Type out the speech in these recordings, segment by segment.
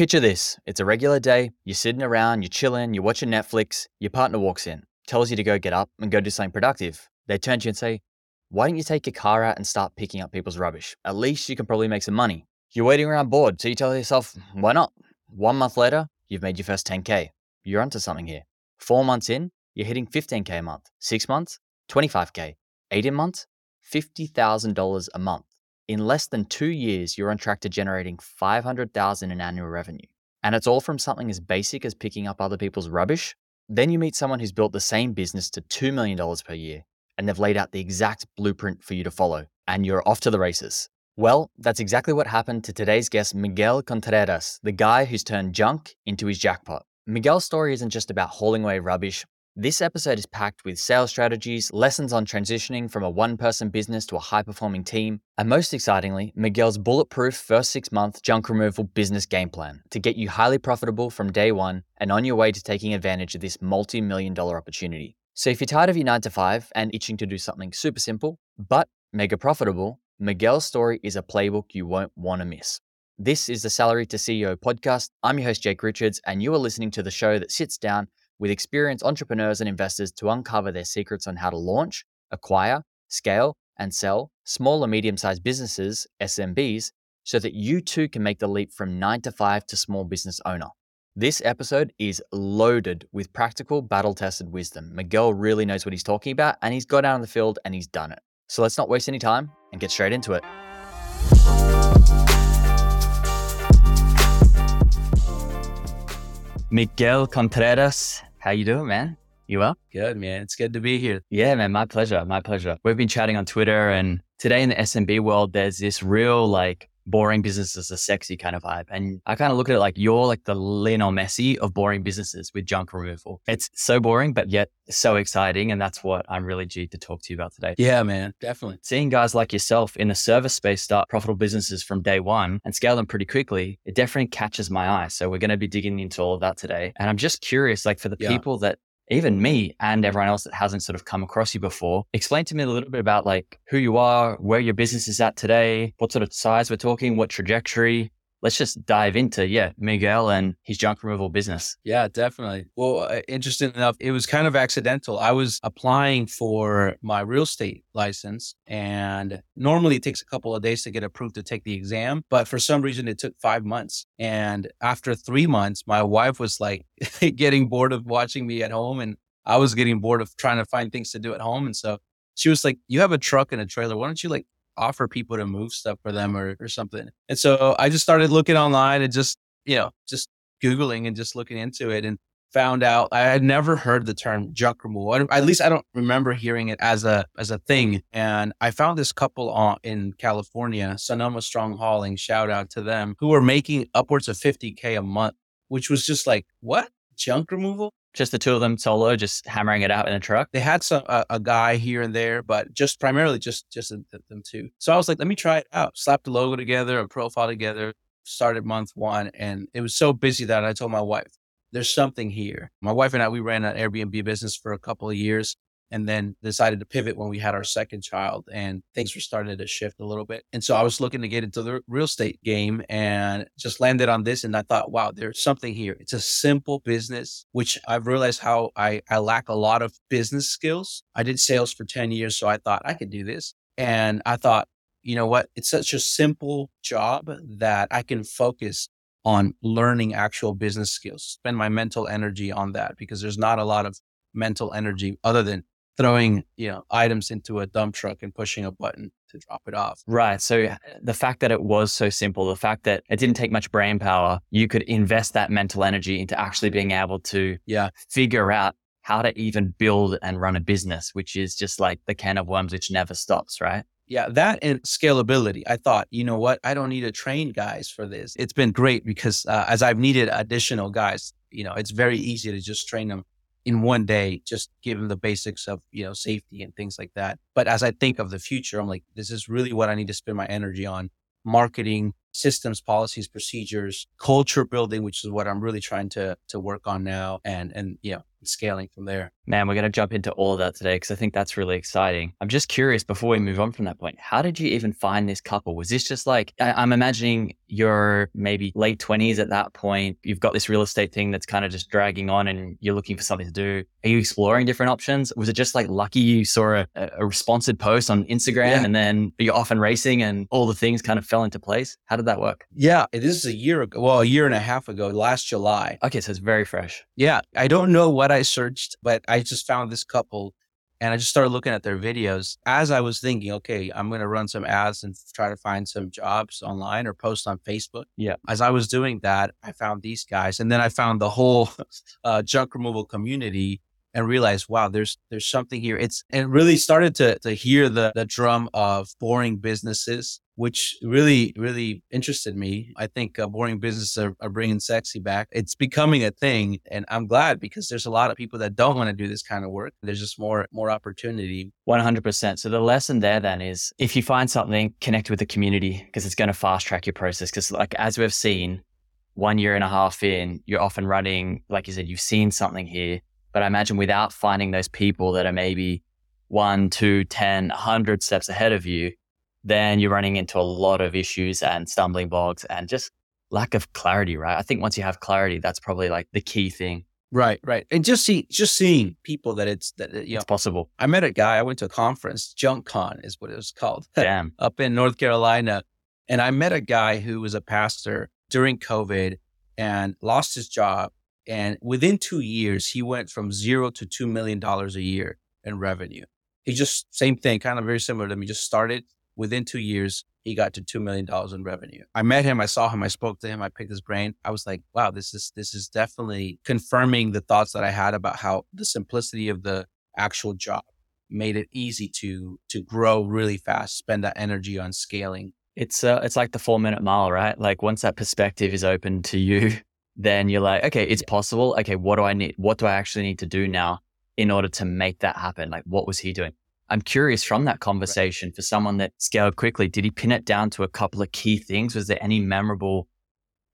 Picture this it's a regular day, you're sitting around, you're chilling, you're watching Netflix, your partner walks in, tells you to go get up and go do something productive. They turn to you and say, Why don't you take your car out and start picking up people's rubbish? At least you can probably make some money. You're waiting around bored, so you tell yourself, Why not? One month later, you've made your first 10K. You're onto something here. Four months in, you're hitting 15K a month. Six months, 25K. 18 months, $50,000 a month. In less than two years, you're on track to generating 500,000 in annual revenue. And it's all from something as basic as picking up other people's rubbish. Then you meet someone who's built the same business to $2 million per year, and they've laid out the exact blueprint for you to follow, and you're off to the races. Well, that's exactly what happened to today's guest, Miguel Contreras, the guy who's turned junk into his jackpot. Miguel's story isn't just about hauling away rubbish, this episode is packed with sales strategies, lessons on transitioning from a one person business to a high performing team, and most excitingly, Miguel's bulletproof first six month junk removal business game plan to get you highly profitable from day one and on your way to taking advantage of this multi million dollar opportunity. So if you're tired of your nine to five and itching to do something super simple, but mega profitable, Miguel's story is a playbook you won't want to miss. This is the Salary to CEO podcast. I'm your host, Jake Richards, and you are listening to the show that sits down with experienced entrepreneurs and investors to uncover their secrets on how to launch, acquire, scale, and sell small and medium sized businesses, SMBs, so that you too can make the leap from nine to five to small business owner. This episode is loaded with practical, battle tested wisdom. Miguel really knows what he's talking about, and he's got out in the field and he's done it. So let's not waste any time and get straight into it. Miguel Contreras, how you doing, man? You well? Good, man. It's good to be here. Yeah, man. My pleasure. My pleasure. We've been chatting on Twitter, and today in the SMB world, there's this real like boring businesses are sexy kind of vibe. And I kind of look at it like you're like the Lionel Messi of boring businesses with junk removal. It's so boring, but yet so exciting. And that's what I'm really G to talk to you about today. Yeah, man, definitely. Seeing guys like yourself in the service space start profitable businesses from day one and scale them pretty quickly, it definitely catches my eye. So we're going to be digging into all of that today. And I'm just curious, like for the yeah. people that even me and everyone else that hasn't sort of come across you before. Explain to me a little bit about like who you are, where your business is at today, what sort of size we're talking, what trajectory, let's just dive into yeah miguel and his junk removal business. Yeah definitely. Well uh, interesting enough it was kind of accidental. I was applying for my real estate license and normally it takes a couple of days to get approved to take the exam but for some reason it took five months. And after three months my wife was like getting bored of watching me at home and i was getting bored of trying to find things to do at home. And so she was like you have a truck and a trailer. Why don't you like offer people to move stuff for them or, or something. And so I just started looking online and just, you know, just Googling and just looking into it and found out I had never heard the term junk removal. At least I don't remember hearing it as a as a thing. And I found this couple on, in California, Sonoma Strong Hauling, shout out to them, who were making upwards of 50k a month, which was just like, what? Junk removal? Just the two of them solo, just hammering it out in a truck. They had some uh, a guy here and there, but just primarily just just them two. So I was like, let me try it out. Slapped the logo together, a profile together. Started month one, and it was so busy that I told my wife, "There's something here." My wife and I we ran an Airbnb business for a couple of years, and then decided to pivot when we had our second child and things were starting to shift a little bit. And so I was looking to get into the real estate game and just landed on this. And I thought, wow, there's something here. It's a simple business, which I've realized how I, I lack a lot of business skills. I did sales for 10 years. So I thought I could do this. And I thought, you know what? It's such a simple job that I can focus on learning actual business skills, spend my mental energy on that because there's not a lot of mental energy other than throwing you know items into a dump truck and pushing a button to drop it off. Right. So the fact that it was so simple, the fact that it didn't take much brain power, you could invest that mental energy into actually being able to yeah figure out how to even build and run a business, which is just like the can of worms which never stops, right? Yeah, that and scalability. I thought, you know what? I don't need to train guys for this. It's been great because uh, as I've needed additional guys, you know, it's very easy to just train them in one day, just give them the basics of, you know, safety and things like that. But as I think of the future, I'm like, this is really what I need to spend my energy on marketing, systems, policies, procedures, culture building, which is what I'm really trying to to work on now. And and you know, scaling from there. Man, we're going to jump into all of that today because I think that's really exciting. I'm just curious before we move on from that point, how did you even find this couple? Was this just like, I- am I'm imagining you're maybe late 20s at that point. You've got this real estate thing that's kind of just dragging on and you're looking for something to do. Are you exploring different options? Was it just like lucky you saw a, a responsive post on Instagram yeah. and then you're off and racing and all the things kind of fell into place? How did that work? Yeah, this is a year ago. Well, a year and a half ago, last July. Okay, so it's very fresh. Yeah, I don't know what I searched, but I just found this couple and I just started looking at their videos as I was thinking, okay, I'm going to run some ads and try to find some jobs online or post on Facebook. Yeah. As I was doing that, I found these guys and then I found the whole uh, junk removal community and realized, wow, there's there's something here. It's and really started to to hear the the drum of boring businesses, which really really interested me. I think uh, boring businesses are, are bringing sexy back. It's becoming a thing, and I'm glad because there's a lot of people that don't want to do this kind of work. There's just more more opportunity. One hundred percent. So the lesson there then is if you find something, connect with the community because it's going to fast track your process. Because like as we've seen. One year and a half in, you're often running, like you said, you've seen something here but I imagine without finding those people that are maybe one, two, 10, 100 steps ahead of you, then you're running into a lot of issues and stumbling blocks and just lack of clarity, right? I think once you have clarity, that's probably like the key thing. Right, right. And just see, just seeing people that it's that you know, it's possible. I met a guy. I went to a conference. Junk Con is what it was called. Damn. up in North Carolina, and I met a guy who was a pastor during COVID and lost his job and within two years, he went from zero to $2 million a year in revenue. He just, same thing, kind of very similar to me, just started within two years. He got to $2 million in revenue. I met him. I saw him. I spoke to him. I picked his brain. I was like, wow, this is, this is definitely confirming the thoughts that I had about how the simplicity of the actual job made it easy to, to grow really fast, spend that energy on scaling. It's uh, it's like the four minute mile, right? Like once that perspective is open to you, then you're like, okay, it's possible. Okay, what do I need? What do I actually need to do now in order to make that happen? Like, what was he doing? I'm curious from that conversation right. for someone that scaled quickly, did he pin it down to a couple of key things? Was there any memorable,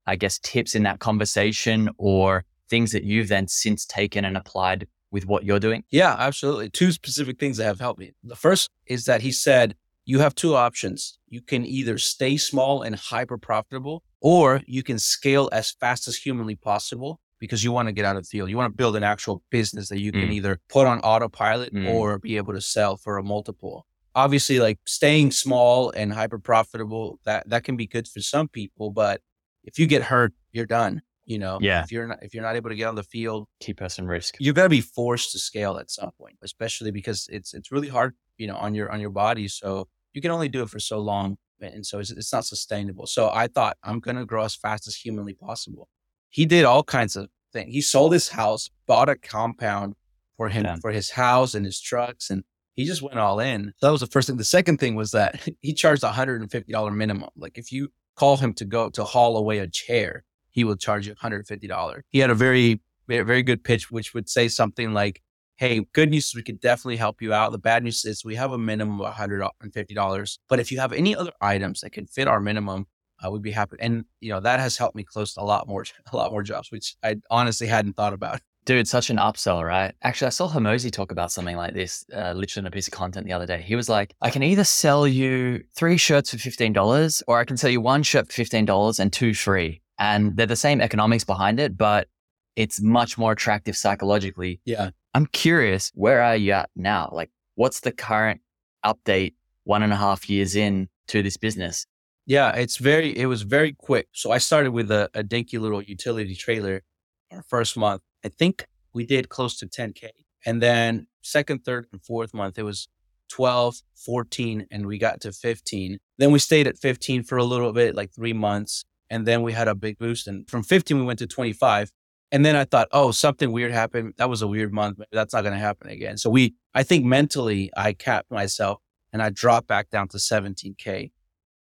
I guess, tips in that conversation or things that you've then since taken and applied with what you're doing? Yeah, absolutely. Two specific things that have helped me. The first is that he said, you have two options. You can either stay small and hyper profitable, or you can scale as fast as humanly possible because you want to get out of the field. You want to build an actual business that you can mm. either put on autopilot mm. or be able to sell for a multiple. Obviously, like staying small and hyper profitable, that that can be good for some people, but if you get hurt, you're done. You know, yeah. If you're not if you're not able to get on the field, keep us in risk. You're gonna be forced to scale at some point, especially because it's it's really hard, you know, on your on your body. So you can only do it for so long. And so it's, it's not sustainable. So I thought I'm going to grow as fast as humanly possible. He did all kinds of things. He sold his house, bought a compound for him, for his house and his trucks. And he just went all in. That was the first thing. The second thing was that he charged $150 minimum. Like if you call him to go to haul away a chair, he will charge you $150. He had a very, very good pitch, which would say something like, hey, good news is we could definitely help you out. The bad news is we have a minimum of $150. But if you have any other items that can fit our minimum, uh, we'd be happy. And you know that has helped me close a lot more, a lot more jobs, which I honestly hadn't thought about. Dude, such an upsell, right? Actually, I saw Hormozi talk about something like this, uh, literally in a piece of content the other day. He was like, I can either sell you three shirts for $15 or I can sell you one shirt for $15 and two free. And they're the same economics behind it, but it's much more attractive psychologically. Yeah. I'm curious, where are you at now? Like, what's the current update one and a half years in to this business? Yeah, it's very, it was very quick. So I started with a, a dinky little utility trailer our first month. I think we did close to 10K. And then second, third, and fourth month, it was 12, 14, and we got to 15. Then we stayed at 15 for a little bit, like three months. And then we had a big boost. And from 15, we went to 25. And then I thought, oh, something weird happened. That was a weird month. That's not going to happen again. So we, I think mentally, I capped myself and I dropped back down to 17K.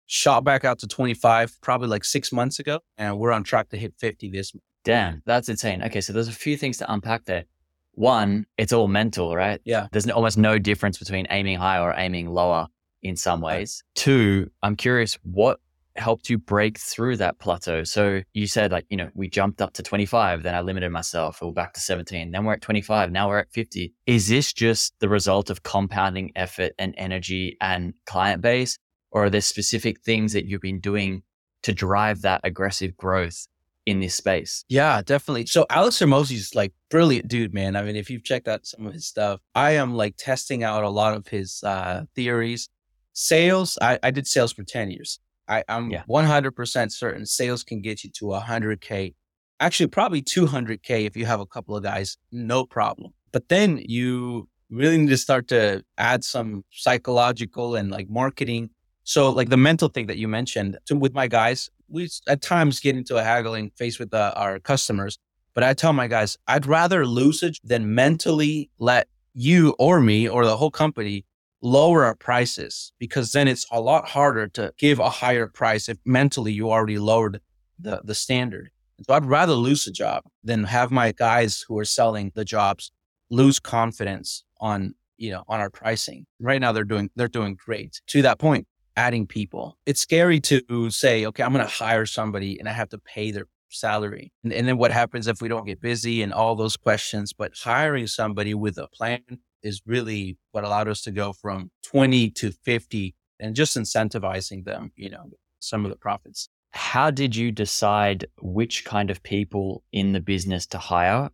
Shot back out to 25 probably like six months ago. And we're on track to hit 50 this month. Damn, that's insane. Okay. So there's a few things to unpack there. One, it's all mental, right? Yeah. There's almost no difference between aiming high or aiming lower in some ways. Right. Two, I'm curious, what helped you break through that plateau? So you said like, you know, we jumped up to 25, then I limited myself, or back to 17. Then we're at 25, now we're at 50. Is this just the result of compounding effort and energy and client base? Or are there specific things that you've been doing to drive that aggressive growth in this space? Yeah, definitely. So Alex is like brilliant dude, man. I mean, if you've checked out some of his stuff, I am like testing out a lot of his uh, theories. Sales, I, I did sales for 10 years. I, I'm yeah. 100% certain sales can get you to 100K. Actually, probably 200K if you have a couple of guys, no problem. But then you really need to start to add some psychological and like marketing so, like the mental thing that you mentioned to, with my guys, we at times get into a haggling face with uh, our customers. But I tell my guys, I'd rather lose it than mentally let you or me or the whole company lower our prices because then it's a lot harder to give a higher price if mentally you already lowered the, the standard. So I'd rather lose a job than have my guys who are selling the jobs lose confidence on, you know, on our pricing. Right now they're doing, they're doing great to that point adding people. It's scary to say, okay, I'm to hire somebody and I have to pay their salary. And, and, then what happens if we don't get busy and all those questions? But hiring somebody with a plan is really what allowed us to go from 20 to 50 and just incentivizing them, you know, some of the profits. How did you decide which kind of people in the business to hire?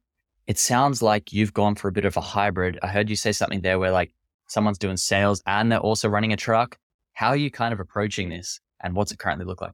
It sounds like you've gone for a bit of a hybrid. I heard you say something there where like someone's doing sales and they're also running a truck. How are you kind of approaching this and what's it currently look like?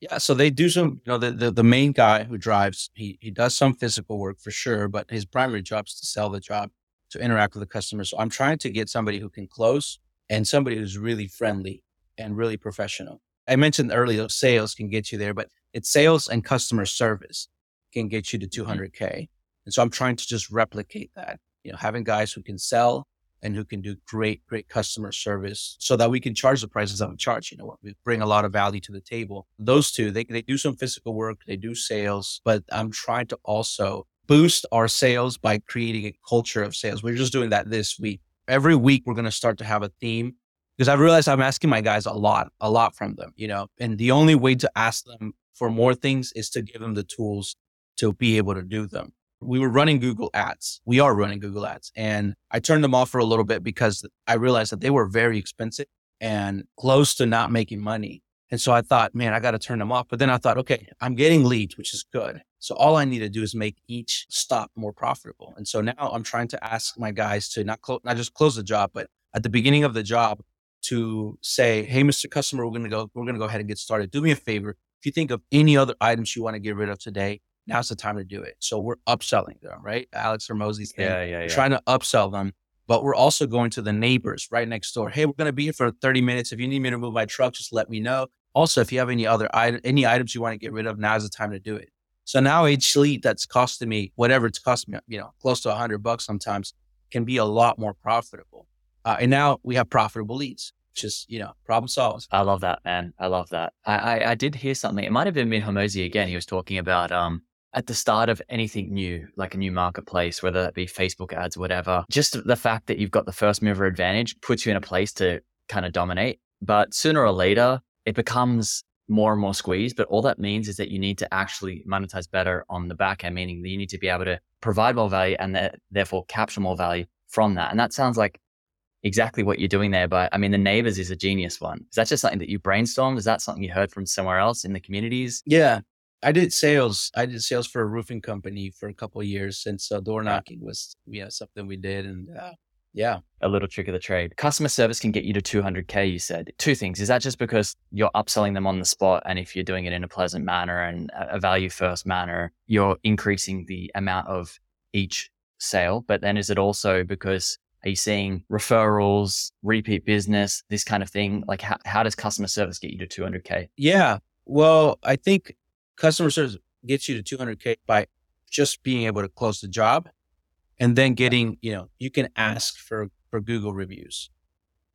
Yeah, so they do some, you know, the, the, the main guy who drives, he he does some physical work for sure, but his primary job is to sell the job, to interact with the customer. So I'm trying to get somebody who can close and somebody who's really friendly and really professional. I mentioned earlier sales can get you there, but it's sales and customer service can get you to 200k. Mm-hmm. And so I'm trying to just replicate that. You know, having guys who can sell and who can do great, great customer service so that we can charge the prices that we charge. You know, we bring a lot of value to the table. Those two, they, they do some physical work, they do sales, but I'm trying to also boost our sales by creating a culture of sales. We're just doing that this week. Every week, we're going to start to have a theme because I've realized I'm asking my guys a lot, a lot from them, you know, and the only way to ask them for more things is to give them the tools to be able to do them we were running Google ads. We are running Google ads. And I turned them off for a little bit because I realized that they were very expensive and close to not making money. And so I thought, man, I got to turn them off. But then I thought, okay, I'm getting leads, which is good. So all I need to do is make each stop more profitable. And so now I'm trying to ask my guys to not close, not just close the job, but at the beginning of the job to say, hey, Mr. Customer, we're going to go, we're going to go ahead and get started. Do me a favor. If you think of any other items you want to get rid of today, now's the time to do it. So we're upselling them, right? Alex Hormozi's thing. Yeah, yeah, yeah. Trying to upsell them, but we're also going to the neighbors right next door. Hey, we're going to be here for 30 minutes. If you need me to move my truck, just let me know. Also, if you have any other any items you want to get rid of, now's the time to do it. So now each lead that's costing me whatever it's costing me, you know, close to a hundred bucks sometimes can be a lot more profitable. Uh, and now we have profitable leads just you know problem solved i love that man i love that I, I, I did hear something it might have been Min again he was talking about um at the start of anything new, like a new marketplace, whether that be Facebook ads, whatever, just the fact that you've got the first mover advantage puts you in a place to kind of dominate. But sooner or later, it becomes more and more squeezed. But all that means is that you need to actually monetize better on the back end, meaning that you need to be able to provide more value and th- therefore capture more value from that. And that sounds like exactly what you're doing there. But I mean, the neighbors is a genius one. Is that just something that you brainstormed? Is that something you heard from somewhere else in the communities? Yeah. I did sales. I did sales for a roofing company for a couple of years, and so door knocking was yeah something we did, and uh, yeah, a little trick of the trade. Customer service can get you to 200k. You said two things. Is that just because you're upselling them on the spot, and if you're doing it in a pleasant manner and a value first manner, you're increasing the amount of each sale? But then is it also because are you seeing referrals, repeat business, this kind of thing? Like, how, how does customer service get you to 200K? Yeah. Well, I think customer service gets you to 200K by just being able to close the job and then getting, you know, you can ask for, for Google reviews.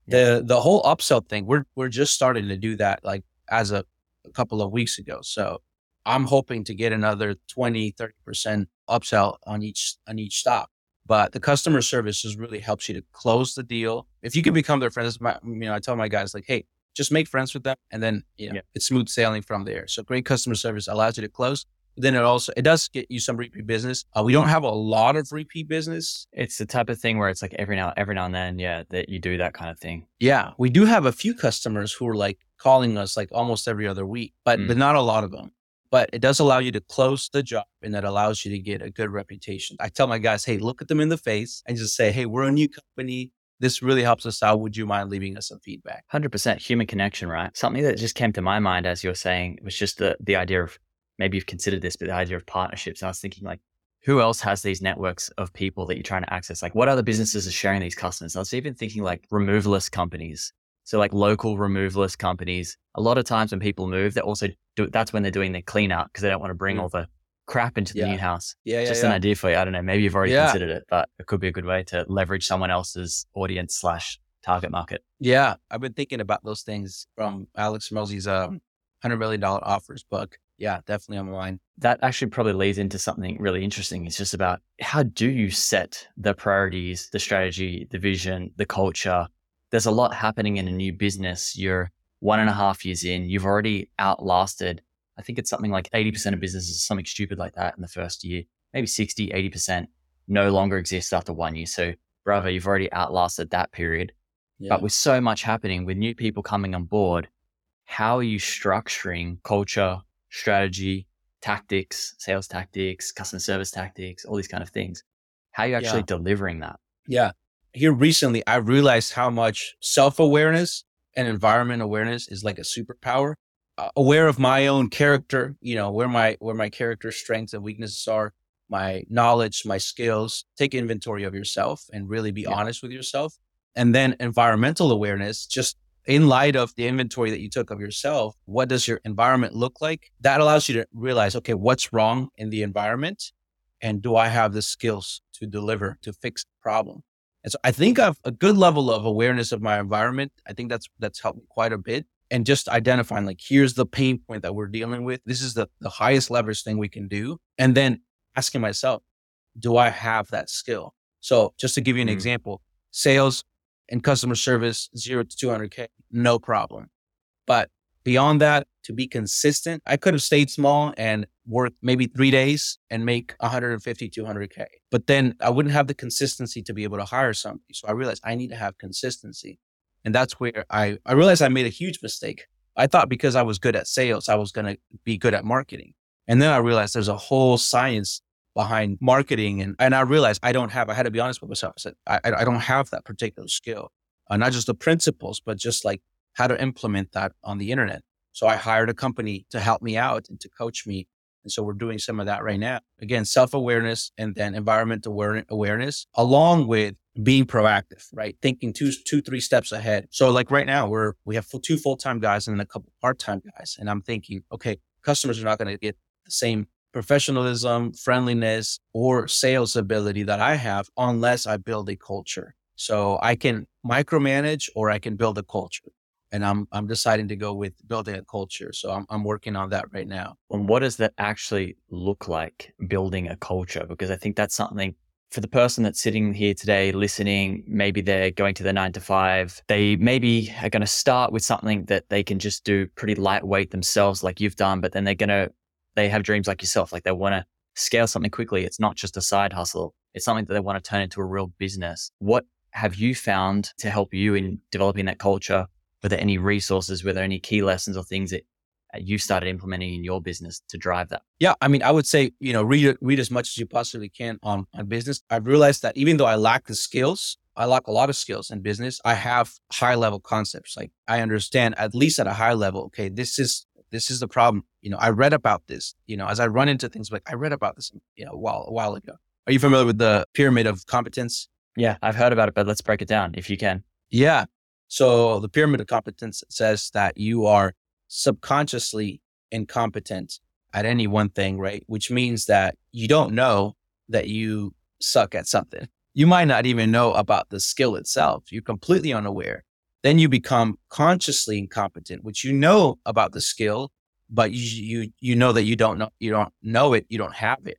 The, the whole upsell thing, we're, we're just starting to do that like as a, a couple of weeks ago. So I'm hoping to get another 20, 30% upsell on each, on each stop. But the customer service just really helps you to close the deal. If you can become their friends, my, you know, I tell my guys like, Hey, just make friends with them, and then you know, Yeah. it's smooth sailing from there. So great customer service allows you to close. Then it also it does get you some repeat business. Uh, we don't have a lot of repeat business. It's the type of thing where it's like every now every now and then, yeah, that you do that kind of thing. Yeah, we do have a few customers who are like calling us like almost every other week, but Mm. but not a lot of them. But it does allow you to close the job, and that allows you to get a good reputation. I tell my guys, hey, look at them in the face and just say, hey, we're a new company. This really helps us out. Would you mind leaving us some feedback? 100% human connection, right? Something that just came to my mind as you were saying was just the, the idea of maybe you've considered this, but the idea of partnerships. I was thinking, like, who else has these networks of people that you're trying to access? Like, what other businesses are sharing these customers? I was even thinking, like, removalist companies. So, like, local removalist companies. A lot of times when people move, they're also do, that's when they're doing their clean out because they don't want to bring Mm. all the crap into the Yeah. new house. Yeah, just an idea for you. I don't know. Maybe you've already Yeah. considered it, but it could be a good way to leverage someone else's audience slash target market. Yeah, I've been thinking about those things from Alex Hormozi's um, hundred million dollar offers book. Yeah, definitely on my mind. that actually probably leads into something really interesting. It's just about how do you set the priorities, the strategy, the vision, the culture. There's a lot happening in a new business. You're one and a half years in, you've already outlasted, I think it's something like 80% of businesses, something stupid like that in the first year, maybe 60, 80% no longer exists after one year. So, bravo, you've already outlasted that period. Yeah. But with so much happening, with new people coming on board, how are you structuring culture, strategy, tactics, sales tactics, customer service tactics, all these kind of things? How are you actually Yeah. delivering that? Yeah. Here recently, I realized how much self awareness and environment awareness is like a superpower. Uh, aware of my own character, you know, where my where my character strengths and weaknesses are, my knowledge, my skills. Take inventory of yourself and really be Yeah. honest with yourself. And then environmental awareness, just in light of the inventory that you took of yourself, what does your environment look like? That allows you to realize, okay, what's wrong in the environment? And do I have the skills to deliver, to fix the problem? And so I think I've a good level of awareness of my environment. I think that's that's helped me quite a bit. And just identifying like here's the pain point that we're dealing with. This is the, the highest leverage thing we can do. And then asking myself, do I have that skill? So just to give you an Mm. example, sales and customer service, zero to 200K, no problem. But beyond that, to be consistent, I could have stayed small and worked maybe three days and make 150, 200K. But then I wouldn't have the consistency to be able to hire somebody. So I realized I need to have consistency. And that's where I, I realized I made a huge mistake. I thought because I was good at sales, I was going to be good at marketing. And then I realized there's a whole science behind marketing. And, and I realized I don't have, I had to be honest with myself. I said, I, I don't have that particular skill, uh, not just the principles, but just like how to implement that on the internet. So I hired a company to help me out and to coach me. And so we're doing some of that right now. Again, self awareness and then environmental aware- awareness, along with being proactive, right? Thinking two, two, three steps ahead. So like right now, we're we have two full time guys and then a couple part time guys, and I'm thinking, okay, customers are not going to get the same professionalism, friendliness, or sales ability that I have unless I build a culture. So I can micromanage or I can build a culture. And I'm I'm deciding to go with building a culture. So I'm I'm working on that right now. And what does that actually look like building a culture? Because I think that's something for the person that's sitting here today listening, maybe they're going to their nine to five. They maybe are going to start with something that they can just do pretty lightweight themselves, like you've done, but then they're going to, they have dreams like yourself, like they want to scale something quickly. It's not just a side hustle. It's something that they want to turn into a real business. What have you found to help you in developing that culture? Were there any resources? Were there any key lessons or things that uh, you started implementing in your business to drive that? Yeah, I mean, I would say you know read read as much as you possibly can on on business. I've realized that even though I lack the skills, I lack a lot of skills in business. I have high level concepts. Like I understand at least at a high level. Okay, this is this is the problem. You know, I read about this. You know, as I run into things like I read about this. You know, a while a while ago. Are you familiar with the pyramid of competence? Yeah, I've heard about it, but let's break it down if you can. Yeah. So the pyramid of competence says that you are subconsciously incompetent at any one thing, right? Which means that you don't know that you suck at something. You might not even know about the skill itself. You're completely unaware. Then you become consciously incompetent, which you know about the skill, but you you you know that you don't know you don't know it, you don't have it.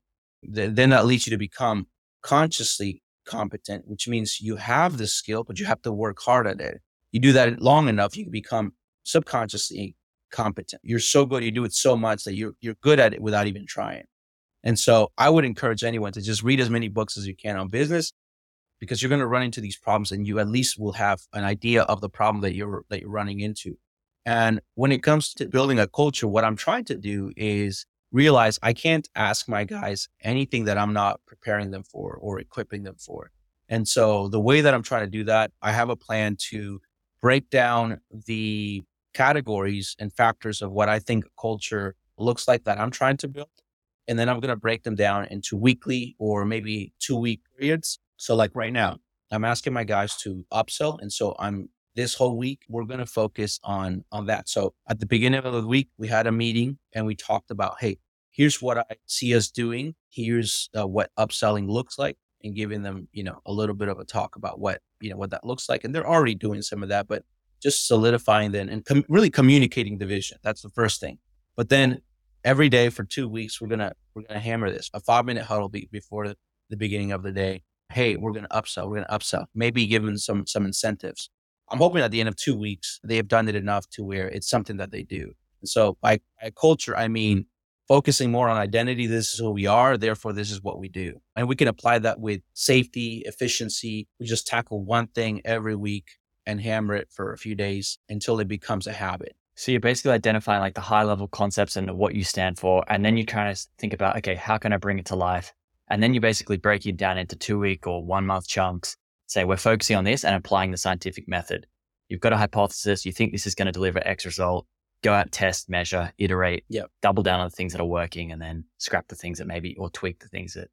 Th- Then that leads you to become consciously competent, which means you have the skill, but you have to work hard at it. You do that long enough, you become subconsciously competent. You're so good, you do it so much that you're you're good at it without even trying. And so I would encourage anyone to just read as many books as you can on business because you're going to run into these problems and you at least will have an idea of the problem that you're that you're running into. And when it comes to building a culture, what I'm trying to do is realize I can't ask my guys anything that I'm not preparing them for or equipping them for. And so the way that I'm trying to do that, I have a plan to break down the categories and factors of what I think culture looks like that I'm trying to build. And then I'm going to break them down into weekly or maybe two week periods. So, like right now, I'm asking my guys to upsell. And so I'm this whole week we're going to focus on on that. So at the beginning of the week we had a meeting and we talked about hey here's what i see us doing. Here's uh, what upselling looks like and giving them you know a little bit of a talk about what you know what that looks like and they're already doing some of that but just solidifying then and com- really communicating the vision. That's the first thing. But then every day for two weeks we're gonna we're gonna hammer this. A five minute huddle be- before the, the beginning of the day hey we're gonna upsell we're gonna upsell maybe give them some some incentives I'm hoping at the end of two weeks, they have done it enough to where it's something that they do. So by, by culture, I mean focusing more on identity. This is who we are. Therefore, this is what we do. And we can apply that with safety, efficiency. We just tackle one thing every week and hammer it for a few days until it becomes a habit. So you're basically identifying like the high level concepts and what you stand for. And then you kind of think about, okay, how can I bring it to life? And then you basically break it down into two week or one month chunks say we're focusing on this and applying the scientific method. You've got a hypothesis, you think this is going to deliver X result, go out, test, measure, iterate, yep. double down on the things that are working and then scrap the things that maybe or tweak the things that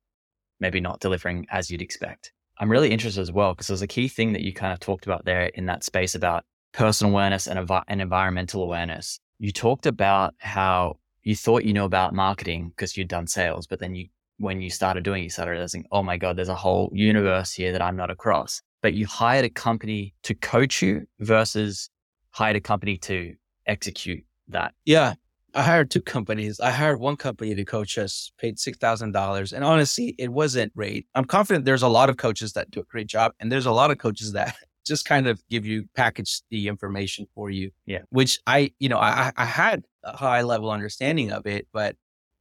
maybe not delivering as you'd expect. I'm really interested as well because there's a key thing that you kind of talked about there in that space about personal awareness and, env- and environmental awareness. You talked about how you thought you knew about marketing because you'd done sales, but then you when you started doing it, you started realizing, oh my God, there's a whole universe here that I'm not across. But you hired a company to coach you versus hired a company to execute that. Yeah. I hired two companies. I hired one company to coach us, paid $6,000. And honestly, it wasn't great. I'm confident there's a lot of coaches that do a great job. And there's a lot of coaches that just kind of give you package the information for you. Yeah. Which I, you know, I, I had a high level understanding of it, but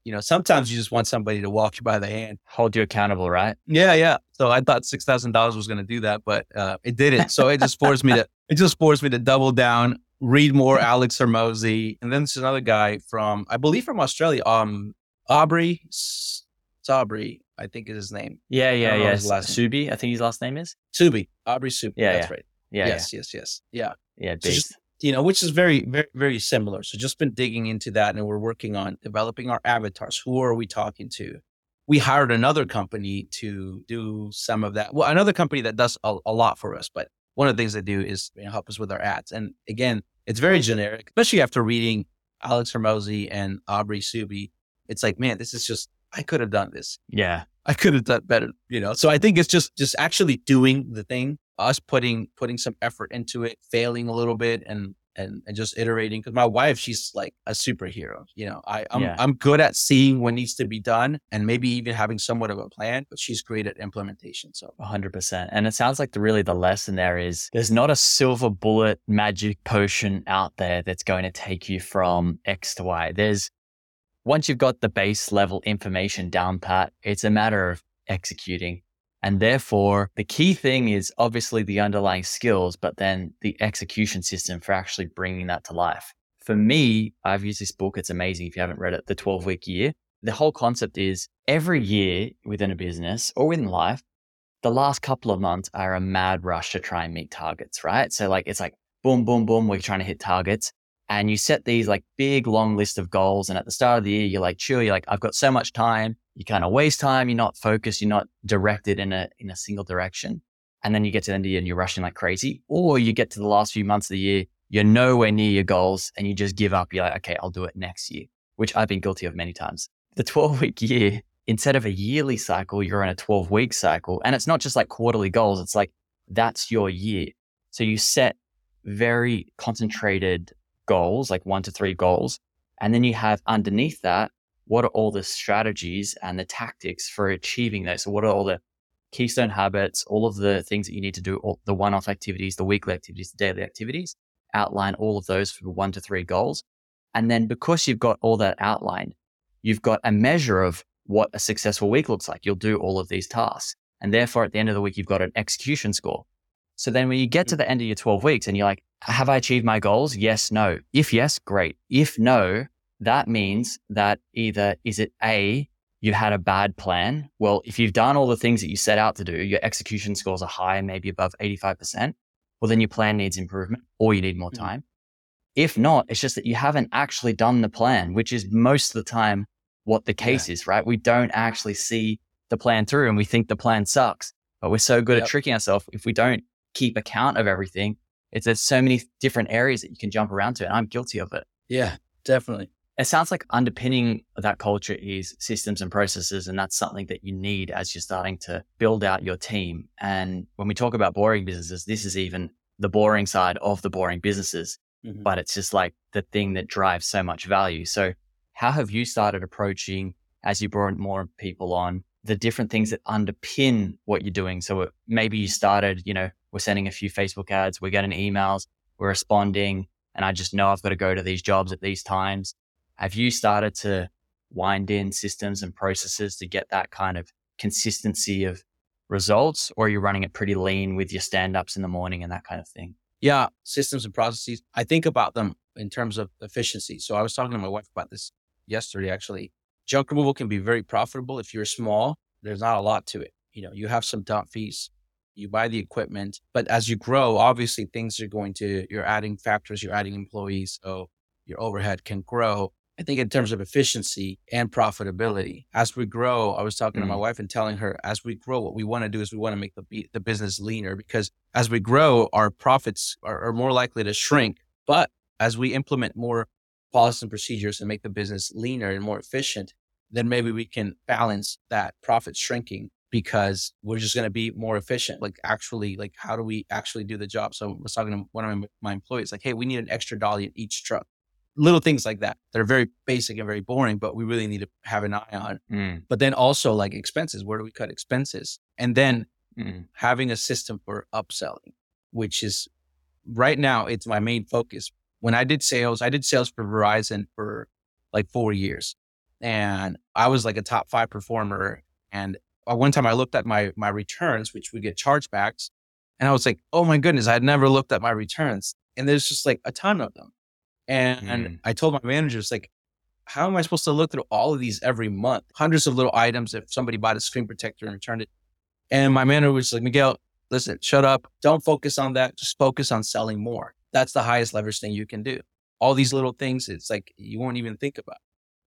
you know, sometimes you just want somebody to walk you by the hand, hold you accountable, right? Yeah, yeah. So I thought six thousand dollars was going to do that, but uh, it didn't. So it just forced me to it just forced me to double down, read more Alex Hormozi, and then there's another guy from I believe from Australia, um, Aubrey Sabri, I think is his name. Yeah, yeah, yeah. Suby, I think his last name is Suby. Aubrey Suby. Yeah, that's yeah. right. Yeah, yes, yeah. yes, yes. Yeah. Yeah, so just, you know, which is very, very, very similar. So just been digging into that and we're working on developing our avatars. Who are we talking to? We hired another company to do some of that. Well, another company that does a, a lot for us, but one of the things they do is you know, help us with our ads. And again, it's very generic, especially after reading Alex Hormozi and Aubrey Suby. It's like, man, this is just, I could have done this. Yeah. I could have done better, you know? So I think it's just, just actually doing the thing us putting putting some effort into it, failing a little bit, and and, and just iterating. Because my wife, she's like a superhero. You know, I I'm Yeah. I'm good at seeing what needs to be done, and maybe even having somewhat of a plan. But she's great at implementation. So hundred percent. And it sounds like the really the lesson there is there's not a silver bullet magic potion out there that's going to take you from X to Y. There's once you've got the base level information down pat, it's a matter of executing. And therefore, the key thing is obviously the underlying skills, but then the execution system for actually bringing that to life. For me, I've used this book. It's amazing if you haven't read it, The 12 Week Year. The whole concept is every year within a business or within life, the last couple of months are a mad rush to try and meet targets, right? So like it's like boom, boom, boom, we're trying to hit targets. And you set these like big long list of goals. And at the start of the year, you're like, chill, you're like, I've got so much time. You kind of waste time. You're not focused. You're not directed in a, in a single direction. And then you get to the end of the year and you're rushing like crazy. Or you get to the last few months of the year, you're nowhere near your goals and you just give up. You're like, okay, I'll do it next year, which I've been guilty of many times. The 12 week year, instead of a yearly cycle, you're on a 12 week cycle. And it's not just like quarterly goals. It's like, that's your year. So you set very concentrated goals, like one to three goals. And then you have underneath that, what are all the strategies and the tactics for achieving those? So what are all the keystone habits, all of the things that you need to do, all the one-off activities, the weekly activities, the daily activities. outline all of those for one to three goals. And then because you've got all that outlined, you've got a measure of what a successful week looks like. You'll do all of these tasks. And therefore, at the end of the week, you've got an execution score. So then when you get to mm-hmm. the end of your 12 weeks and you're like, have I achieved my goals? Yes, no. If yes, great. If no, that means that either is it A, you had a bad plan. Well, if you've done all the things that you set out to do, your execution scores are high, maybe above 85%. Well, then your plan needs improvement or you need more Mhm. time. If not, it's just that you haven't actually done the plan, which is most of the time what the case is, right? We don't actually see the plan through and we think the plan sucks, but we're so good Yep. at tricking ourselves. If we don't keep account of everything, it's there's so many different areas that you can jump around to. And I'm guilty of it. Yeah, definitely. It sounds like underpinning that culture is systems and processes. And that's something that you need as you're starting to build out your team. And when we talk about boring businesses, this is even the boring side of the boring businesses, Mhm. but it's just like the thing that drives so much value. So, how have you started approaching as you brought more people on the different things that underpin what you're doing? So, it- maybe you started, you know, we're sending a few Facebook ads, we're getting emails, we're responding, and I just know I've got to go to these jobs at these times. Have you started to wind in systems and processes to get that kind of consistency of results, or are you running it pretty lean with your stand ups in the morning and that kind of thing? Yeah, systems and processes. I think about them in terms of efficiency. So I was talking to my wife about this yesterday, actually. Junk removal can be very profitable if you're small. There's not a lot to it. You know, you have some dump fees, you buy the equipment, but as you grow, obviously things are going to, you're adding factors, you're adding employees. So your overhead can grow. I think in terms of efficiency and profitability, as we grow, I was talking to my Mm. wife and telling her, as we grow, what we want to do is we want to make the, the business leaner because as we grow, our profits are, are more likely to shrink. But as we implement more policies and procedures and make the business leaner and more efficient, then maybe we can balance that profit shrinking because we're just going to be more efficient. Like actually, like how do we actually do the job? So I was talking to one of my, my employees, like, hey, we need an extra dolly in each truck. Little things like that that are very basic and very boring, but we really need to have an eye on. Mm, But then also like expenses. Where do we cut expenses? And then mm, having a system for upselling, which is right now, it's my main focus. When I did sales, I did sales for Verizon for like four years and I was like a top five performer. And one time I looked at my, my returns, which we get chargebacks. And I was like, oh my goodness, I had never looked at my returns. And there's just like a ton of them. And, Mm. I told my managers, like, how am I supposed to look through all of these every month? Hundreds of little items. If somebody bought a screen protector and returned it, and my manager was like, Miguel, listen, shut up. Don't focus on that. Just focus on selling more. That's the highest leverage thing you can do. All these little things, it's like you won't even think about.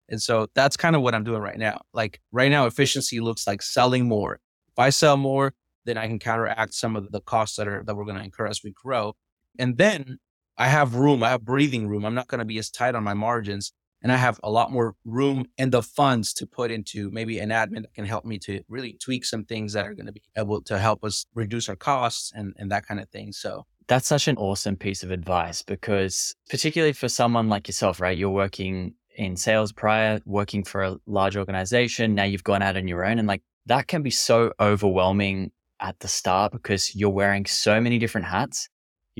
And so that's kind of what I'm doing right now. Like right now, efficiency looks like selling more. If I sell more, then I can counteract some of the costs that are that we're going to incur as we grow. And then I have room, I have breathing room. I'm not going to be as tight on my margins. And I have a lot more room and the funds to put into maybe an admin that can help me to really tweak some things that are going to be able to help us reduce our costs and, and that kind of thing. So That's such an awesome piece of advice because, particularly for someone like yourself, right? You're working in sales prior, working for a large organization. Now you've gone out on your own. And like that can be so overwhelming at the start because you're wearing so many different hats.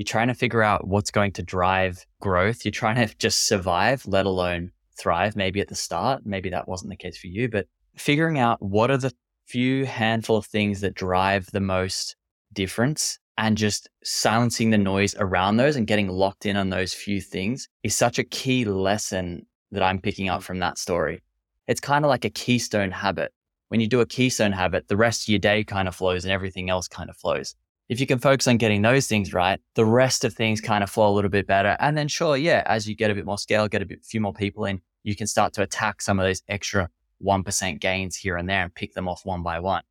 You're trying to figure out what's going to drive growth. You're trying to just survive, let alone thrive. Maybe at the start, maybe that wasn't the case for you, but figuring out what are the few handful of things that drive the most difference and just silencing the noise around those and getting locked in on those few things is such a key lesson that I'm picking up from that story. It's kind of like a keystone habit. When you do a keystone habit, the rest of your day kind of flows and everything else kind of flows. If you can focus on getting those things right, the rest of things kind of flow a little bit better. And then sure, yeah, as you get a bit more scale, get a bit few more people in, you can start to attack some of those extra 1% gains here and there and pick them off one by one.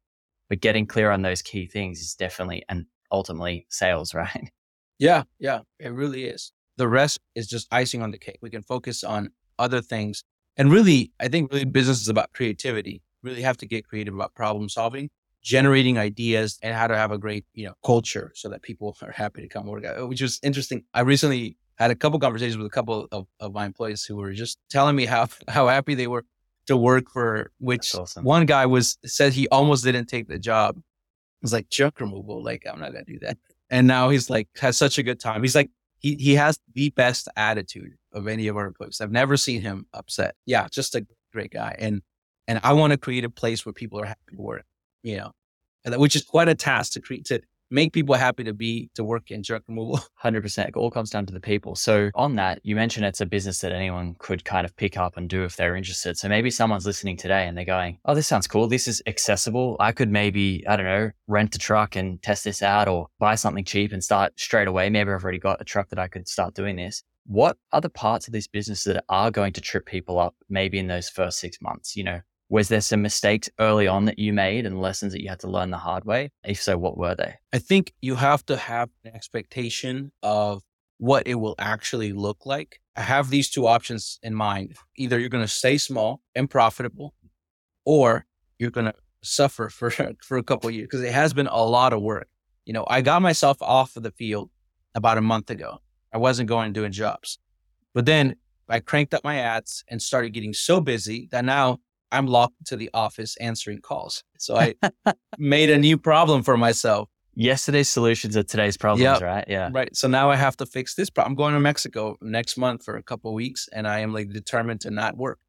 But getting clear on those key things is definitely and ultimately sales, right? Yeah, yeah, it really is. The rest is just icing on the cake. We can focus on other things. And really, I think really business is about creativity. Really have to get creative about problem solving, generating ideas and how to have a great, you know, culture so that people are happy to come work out, which was interesting. I recently had a couple conversations with a couple of, of my employees who were just telling me how, how happy they were to work for which awesome. one guy was said he almost didn't take the job. It was like junk removal. Like, I'm not gonna do that. And now he's like has such a good time. He's like he he has the best attitude of any of our employees. I've never seen him upset. Yeah, just a great guy. And and I want to create a place where people are happy to work. You know, and that, which is quite a task to create to make people happy to be to work in junk removal. 100%. It all comes down to the people. So, on that, you mentioned it's a business that anyone could kind of pick up and do if they're interested. So, maybe someone's listening today and they're going, Oh, this sounds cool. This is accessible. I could maybe, I don't know, rent a truck and test this out or buy something cheap and start straight away. Maybe I've already got a truck that I could start doing this. What are the parts of this business that are going to trip people up maybe in those first six months? You know, was there some mistakes early on that you made and lessons that you had to learn the hard way? If so, what were they? I think you have to have an expectation of what it will actually look like. I have these two options in mind. Either you're going to stay small and profitable, or you're going to suffer for, for a couple years because it has been a lot of work. You know, I got myself off of the field about a month ago. I wasn't going doing jobs. But then I cranked up my ads and started getting so busy that now I'm locked to the office answering calls. So I made a new problem for myself. Yesterday's solutions are today's problems, yep. right? Yeah. Right. So now I have to fix this problem. I'm going to Mexico next month for a couple weeks and I am like determined to not work.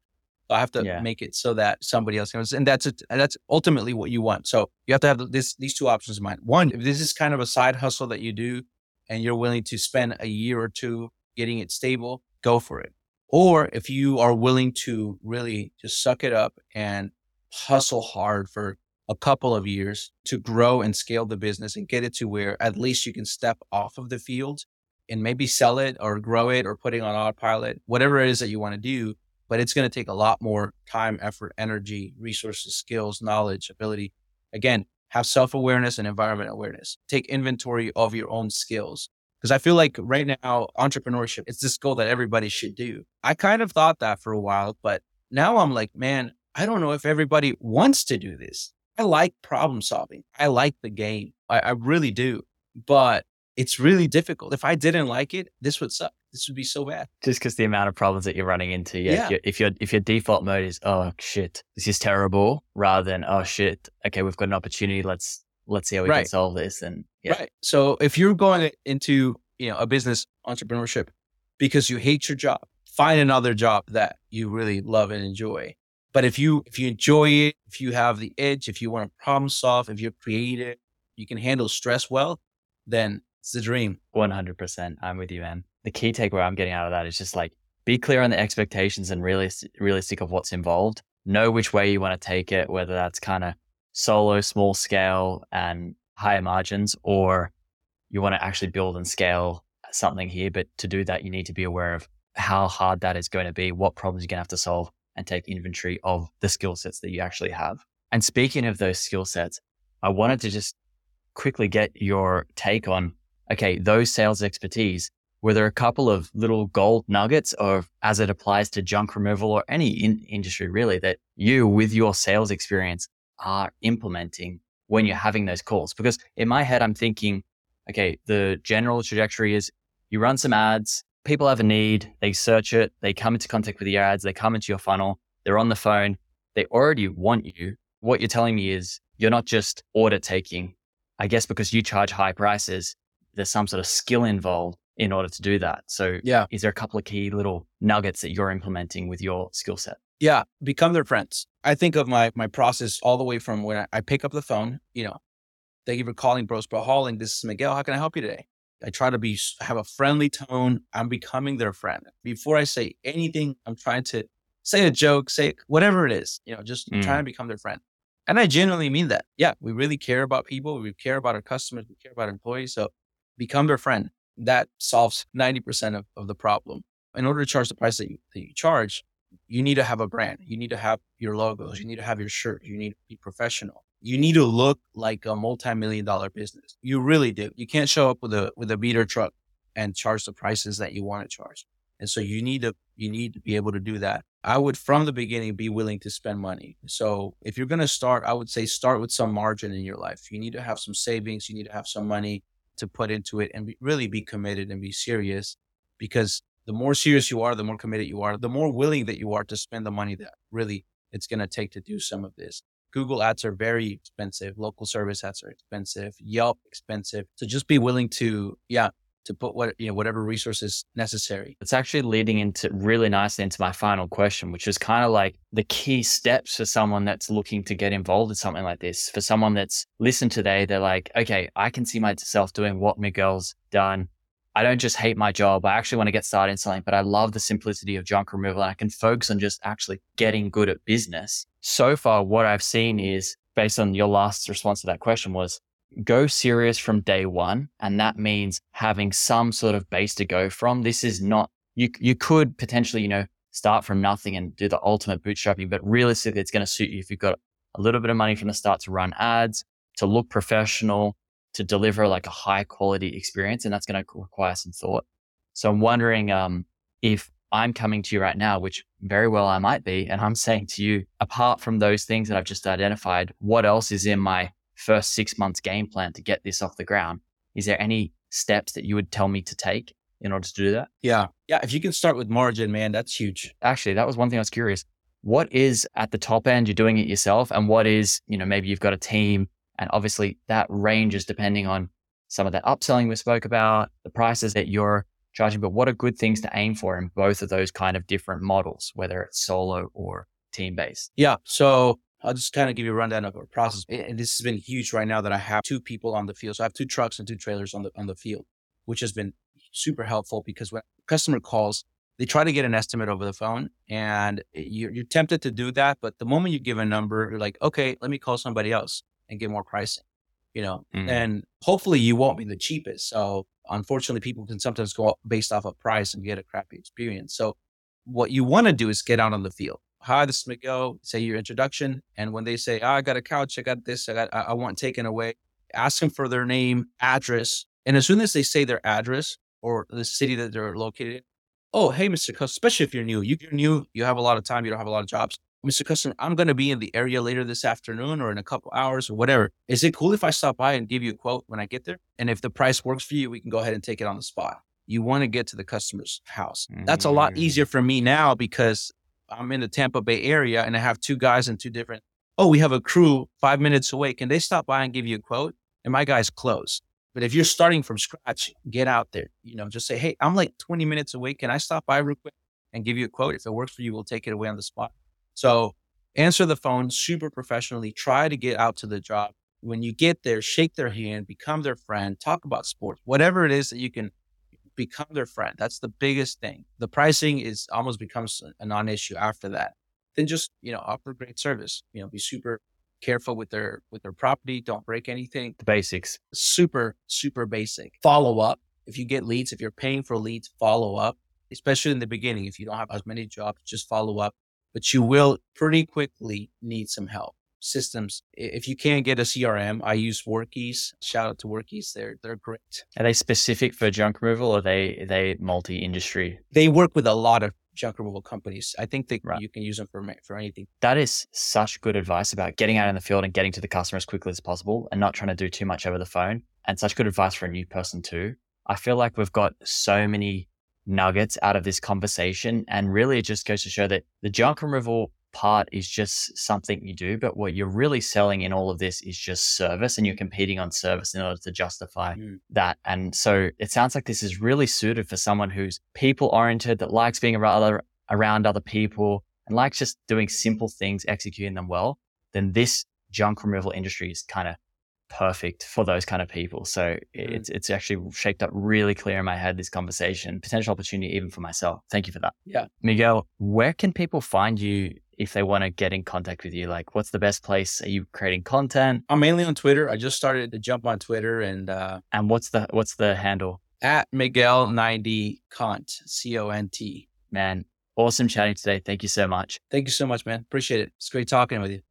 So I have to yeah. make it so that somebody else comes. And that's, a, that's ultimately what you want. So you have to have this, these two options in mind. One, if this is kind of a side hustle that you do and you're willing to spend a year or two getting it stable, go for it. Or if you are willing to really just suck it up and hustle hard for a couple of years to grow and scale the business and get it to where at least you can step off of the field and maybe sell it or grow it or put it on autopilot, whatever it is that you want to do. But it's going to take a lot more time, effort, energy, resources, skills, knowledge, ability. Again, have self awareness and environment awareness. Take inventory of your own skills. Because I feel like right now, entrepreneurship, it's this goal that everybody should do. I kind of thought that for a while, but now I'm like, man, I don't know if everybody wants to do this. I like problem solving. I like the game. I, I really do. But it's really difficult. If I didn't like it, this would suck. This would be so bad. Just because the amount of problems that you're running into. Yeah. yeah. If, your, if your if your default mode is oh shit, this is terrible, rather than oh shit, okay, we've got an opportunity. Let's let's see how we right. can solve this. And yeah. Right. So if you're going into, you know, a business entrepreneurship because you hate your job, find another job that you really love and enjoy. But if you if you enjoy it, if you have the edge, if you want to problem solve, if you're creative, you can handle stress well, then it's the dream. 100%. I'm with you, man. The key takeaway I'm getting out of that is just like be clear on the expectations and realistic, realistic of what's involved. Know which way you want to take it, whether that's kind of solo, small scale, and higher margins, or you want to actually build and scale something here. But to do that, you need to be aware of how hard that is going to be, what problems you're going to have to solve, and take inventory of the skill sets that you actually have. And speaking of those skill sets, I wanted to just quickly get your take on okay, those sales expertise. Were there a couple of little gold nuggets of as it applies to junk removal or any in- industry really that you, with your sales experience, are implementing when you're having those calls? Because in my head, I'm thinking, okay, the general trajectory is you run some ads, people have a need, they search it, they come into contact with your ads, they come into your funnel, they're on the phone, they already want you. What you're telling me is you're not just order taking. I guess because you charge high prices, there's some sort of skill involved in order to do that. So, yeah, is there a couple of key little nuggets that you're implementing with your skill set? Yeah, become their friends. I think of my my process all the way from when I, I pick up the phone. You know, thank you for calling Bros Bro Hauling. This is Miguel. How can I help you today? I try to be have a friendly tone. I'm becoming their friend. Before I say anything, I'm trying to say a joke, say whatever it is. You know, just mm. trying to become their friend. And I genuinely mean that. Yeah, we really care about people. We care about our customers. We care about employees. So become their friend. That solves 90% of, of the problem. In order to charge the price that you, that you charge, you need to have a brand. You need to have your logos. You need to have your shirt. You need to be professional. You need to look like a multi-million dollar business. You really do. You can't show up with a with a beater truck and charge the prices that you want to charge. And so you need to you need to be able to do that. I would from the beginning be willing to spend money. So if you're going to start, I would say start with some margin in your life. You need to have some savings, you need to have some money to put into it and be, really be committed and be serious because the more serious you are, the more committed you are, the more willing that you are to spend the money that really it's going to take to do some of this. Google ads are very expensive. Local service ads are expensive. Yelp expensive. So just be willing to, yeah, to put what you know whatever resources necessary. It's actually leading into really nicely into my final question, which is kind of like the key steps for someone that's looking to get involved in something like this. For someone that's listened today, they're like, okay, I can see myself doing what Miguel's done. I don't just hate my job. I actually want to get started in something, but I love the simplicity of junk removal and I can focus on just actually getting good at business. So far, what I've seen is based on your last response to that question was go serious from day one. And that means having some sort of base to go from. This is not, you, you could potentially, you know, start from nothing and do the ultimate bootstrapping, but realistically, it's going to suit you if you've got a little bit of money from the start to run ads, to look professional, to deliver like a high quality experience. And that's going to require some thought. So I'm wondering, um, if I'm coming to you right now, which very well I might be, and I'm saying to you, apart from those things that I've just identified, what else is in my first six months game plan to get this off the ground. Is there any steps that you would tell me to take in order to do that? Yeah. Yeah. If you can start with margin, man, that's huge. Actually, that was one thing I was curious. What is at the top end, you're doing it yourself, and what is, you know, maybe you've got a team, and obviously that ranges depending on some of that upselling we spoke about, the prices that you're charging, but what are good things to aim for in both of those kind of different models, whether it's solo or team based? Yeah. So I'll just kind of give you a rundown of our process. And this has been huge right now that I have two people on the field. So I have two trucks and two trailers on the on the field, which has been super helpful because when customer calls, they try to get an estimate over the phone and eh, you're, you're tempted to do that. But the moment you give a number, you're like, okay, let me call somebody else and get more pricing, you know, mm-hmm. and hopefully you won't be the cheapest. So unfortunately, people can sometimes go based off of price and get a crappy experience. So what you want to do is get out on the field hi, this is Miguel, say your introduction. And when they say, oh, I got a couch, I got this, I got, I, I want taken away, ask them for their name, address. And as soon as they say their address or the city that they're located in, oh, hey, Mr. Customer, especially if you're new, you, you're new, you have a lot of time, you don't have a lot of jobs. Mr. Customer, I'm going to be in the area later this afternoon or in a couple hours or whatever. Is it cool if I stop by and give you a quote when I get there? And if the price works for you, we can go ahead and take it on the spot. You want to get to the customer's house. That's a lot mm. easier for me now because I'm in the Tampa Bay area and I have two guys in two different. Oh, we have a crew five minutes away. Can they stop by and give you a quote? And my guy's close. But if you're starting from scratch, get out there. You know, just say, hey, I'm like 20 minutes away. Can I stop by real quick and give you a quote? If it works for you, we'll take it away on the spot. So answer the phone super professionally. Try to get out to the job. When you get there, shake their hand, become their friend, talk about sports, whatever it is that you can become their friend. That's the biggest thing. The pricing is almost becomes a non-issue after that. Then just, you know, offer great service. You know, be super careful with their with their property, don't break anything. The basics. Super, super basic. Follow up. If you get leads, if you're paying for leads, follow up. Especially in the beginning. If you don't have as many jobs, just follow up. But you will pretty quickly need some help systems. If you can't get a CRM, I use Workiz. Shout out to Workiz. They're they're great. Are they specific for junk removal or are they are they multi industry? They work with a lot of junk removal companies. I think that right. you can use them for for anything. That is such good advice about getting out in the field and getting to the customer as quickly as possible and not trying to do too much over the phone. And such good advice for a new person too. I feel like we've got so many nuggets out of this conversation and really it just goes to show that the junk removal part is just something you do, but what you're really selling in all of this is just service and you're competing on service in order to justify mm. that. And so it sounds like this is really suited for someone who's people oriented, that likes being around other, around other people and likes just doing simple things, executing them well. Then this junk removal industry is kind of perfect for those kind of people. So mm. it's it's actually shaped up really clear in my head this conversation, potential opportunity even for myself. Thank you for that. Yeah. Miguel, where can people find you if they want to get in contact with you? Like, what's the best place? Are you creating content? I'm mainly on Twitter. I just started to jump on Twitter, and uh, and what's the what's the handle? At Miguel ninety Cont C O N T. Man, awesome chatting today. Thank you so much. Thank you so much, man. Appreciate it. It's great talking with you.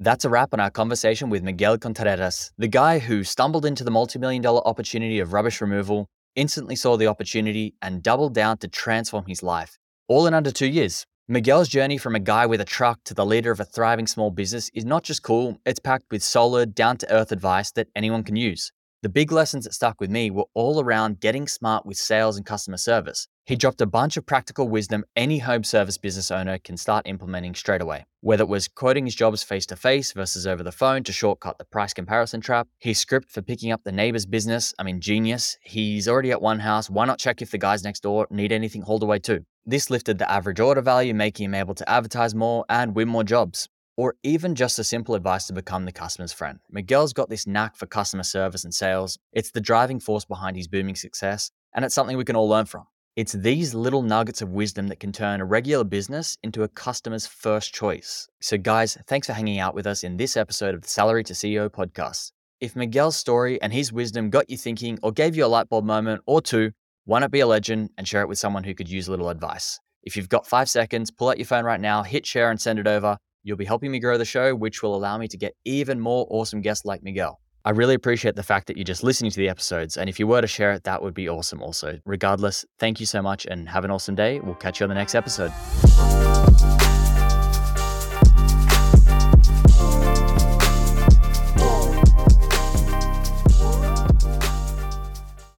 That's a wrap on our conversation with Miguel Contreras, the guy who stumbled into the multi-million dollar opportunity of rubbish removal, instantly saw the opportunity, and doubled down to transform his life, all in under two years. Miguel's journey from a guy with a truck to the leader of a thriving small business is not just cool, it's packed with solid, down to earth advice that anyone can use. The big lessons that stuck with me were all around getting smart with sales and customer service. He dropped a bunch of practical wisdom any home service business owner can start implementing straight away. Whether it was quoting his jobs face to face versus over the phone to shortcut the price comparison trap, his script for picking up the neighbor's business, I mean, genius. He's already at one house, why not check if the guys next door need anything hauled away too? This lifted the average order value, making him able to advertise more and win more jobs or even just a simple advice to become the customer's friend. Miguel's got this knack for customer service and sales. It's the driving force behind his booming success, and it's something we can all learn from. It's these little nuggets of wisdom that can turn a regular business into a customer's first choice. So, guys, thanks for hanging out with us in this episode of the Salary to CEO podcast. If Miguel's story and his wisdom got you thinking or gave you a light bulb moment or two, why not be a legend and share it with someone who could use a little advice? If you've got five seconds, pull out your phone right now, hit share, and send it over. You'll be helping me grow the show, which will allow me to get even more awesome guests like Miguel. I really appreciate the fact that you're just listening to the episodes. And if you were to share it, that would be awesome also. Regardless, thank you so much and have an awesome day. We'll catch you on the next episode.